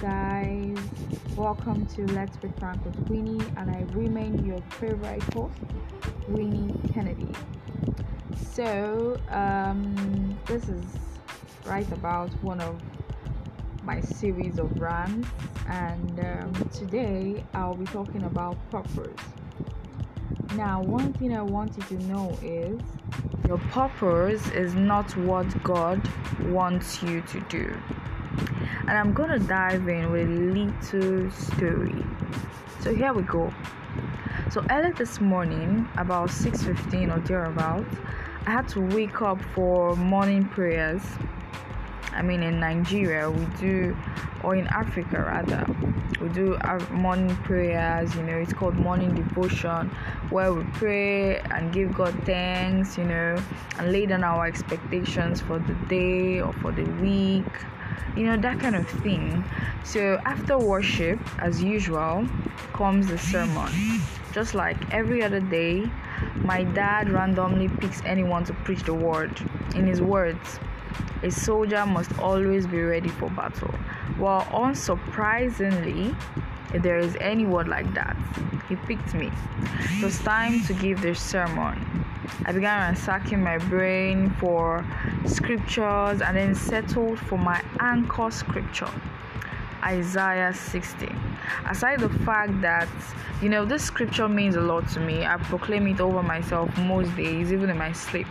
guys, welcome to Let's Be Frank with Winnie, and I remain your favorite host, Winnie Kennedy. So, um, this is right about one of my series of rants, and um, today I'll be talking about purpose. Now, one thing I want you to know is your purpose is not what God wants you to do and I'm gonna dive in with a little story. So here we go. So early this morning, about 6:15 or thereabout, I had to wake up for morning prayers. I mean, in Nigeria, we do, or in Africa rather, we do our morning prayers. You know, it's called morning devotion, where we pray and give God thanks. You know, and lay down our expectations for the day or for the week you know, that kind of thing. So after worship, as usual, comes the sermon. Just like every other day, my dad randomly picks anyone to preach the word. In his words, a soldier must always be ready for battle. Well, unsurprisingly, if there is any word like that, he picked me. It was time to give the sermon. I began ransacking my brain for scriptures and then settled for my anchor scripture. Isaiah 60. Aside the fact that, you know, this scripture means a lot to me, I proclaim it over myself most days, even in my sleep.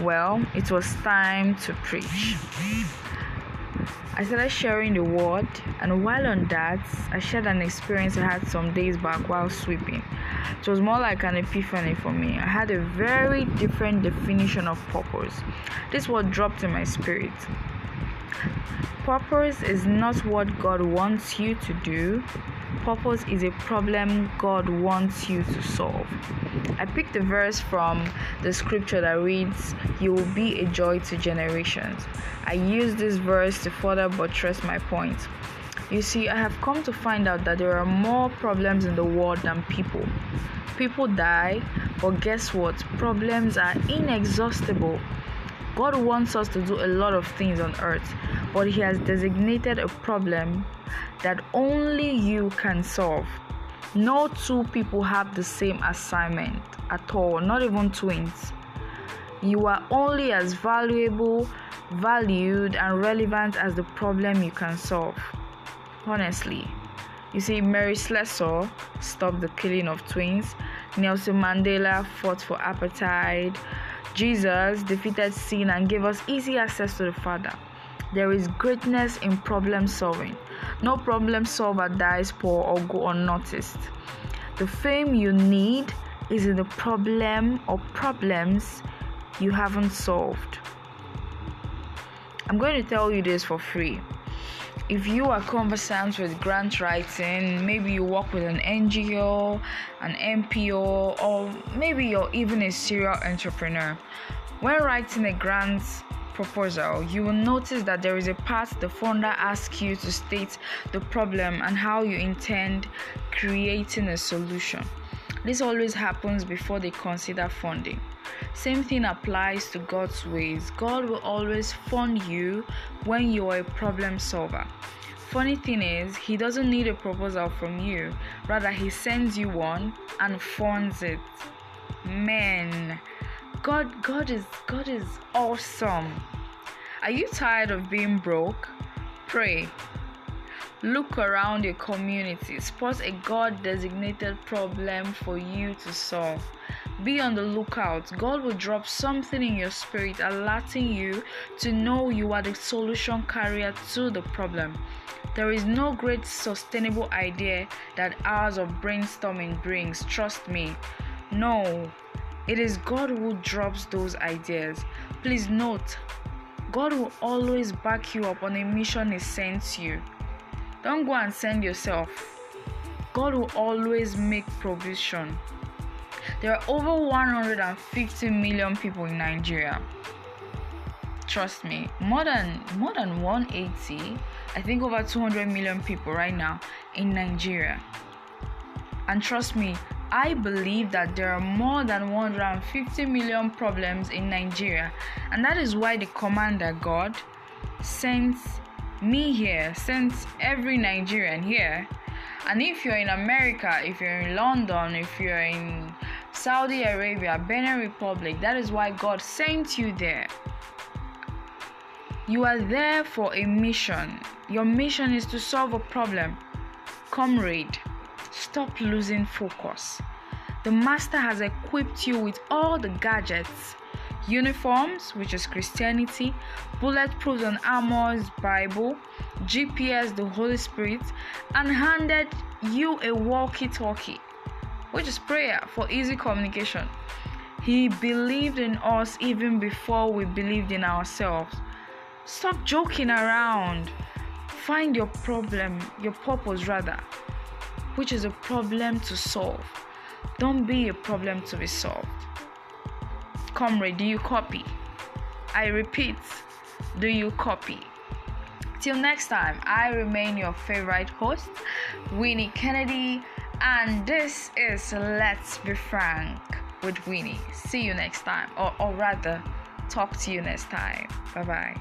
Well, it was time to preach. I started sharing the word, and while on that, I shared an experience I had some days back while sweeping. It was more like an epiphany for me. I had a very different definition of purpose. This what dropped in my spirit. Purpose is not what God wants you to do. Purpose is a problem God wants you to solve. I picked a verse from the scripture that reads, You will be a joy to generations. I use this verse to further buttress my point. You see, I have come to find out that there are more problems in the world than people. People die, but guess what? Problems are inexhaustible. God wants us to do a lot of things on earth, but He has designated a problem that only you can solve. No two people have the same assignment at all, not even twins. You are only as valuable, valued, and relevant as the problem you can solve. Honestly. You see, Mary Slessor stopped the killing of twins. Nelson Mandela fought for apartheid. Jesus defeated sin and gave us easy access to the Father. There is greatness in problem solving. No problem solver dies poor or go unnoticed. The fame you need is in the problem or problems you haven't solved. I'm going to tell you this for free. If you are conversant with grant writing, maybe you work with an NGO, an NPO, or maybe you're even a serial entrepreneur. When writing a grant proposal, you will notice that there is a part the funder asks you to state the problem and how you intend creating a solution. This always happens before they consider funding. Same thing applies to God's ways. God will always fund you when you are a problem solver. Funny thing is, He doesn't need a proposal from you, rather, He sends you one and funds it. Man, God, God is God is awesome. Are you tired of being broke? Pray. Look around your community, spot a God designated problem for you to solve. Be on the lookout. God will drop something in your spirit, alerting you to know you are the solution carrier to the problem. There is no great sustainable idea that hours of brainstorming brings, trust me. No, it is God who drops those ideas. Please note, God will always back you up on a mission He sends you. Don't go and send yourself. God will always make provision. There are over 150 million people in Nigeria. Trust me, more than more than 180, I think over 200 million people right now in Nigeria. And trust me, I believe that there are more than 150 million problems in Nigeria, and that is why the commander God sends me here, since every Nigerian here, and if you're in America, if you're in London, if you're in Saudi Arabia, Benin Republic, that is why God sent you there. You are there for a mission. Your mission is to solve a problem. Comrade, stop losing focus. The Master has equipped you with all the gadgets uniforms, which is Christianity, bulletproof and armors, Bible, GPS, the Holy Spirit, and handed you a walkie talkie, which is prayer for easy communication. He believed in us even before we believed in ourselves. Stop joking around. Find your problem, your purpose rather, which is a problem to solve. Don't be a problem to be solved. Comrade, do you copy? I repeat, do you copy? Till next time, I remain your favorite host, Winnie Kennedy, and this is Let's Be Frank with Winnie. See you next time, or, or rather, talk to you next time. Bye bye.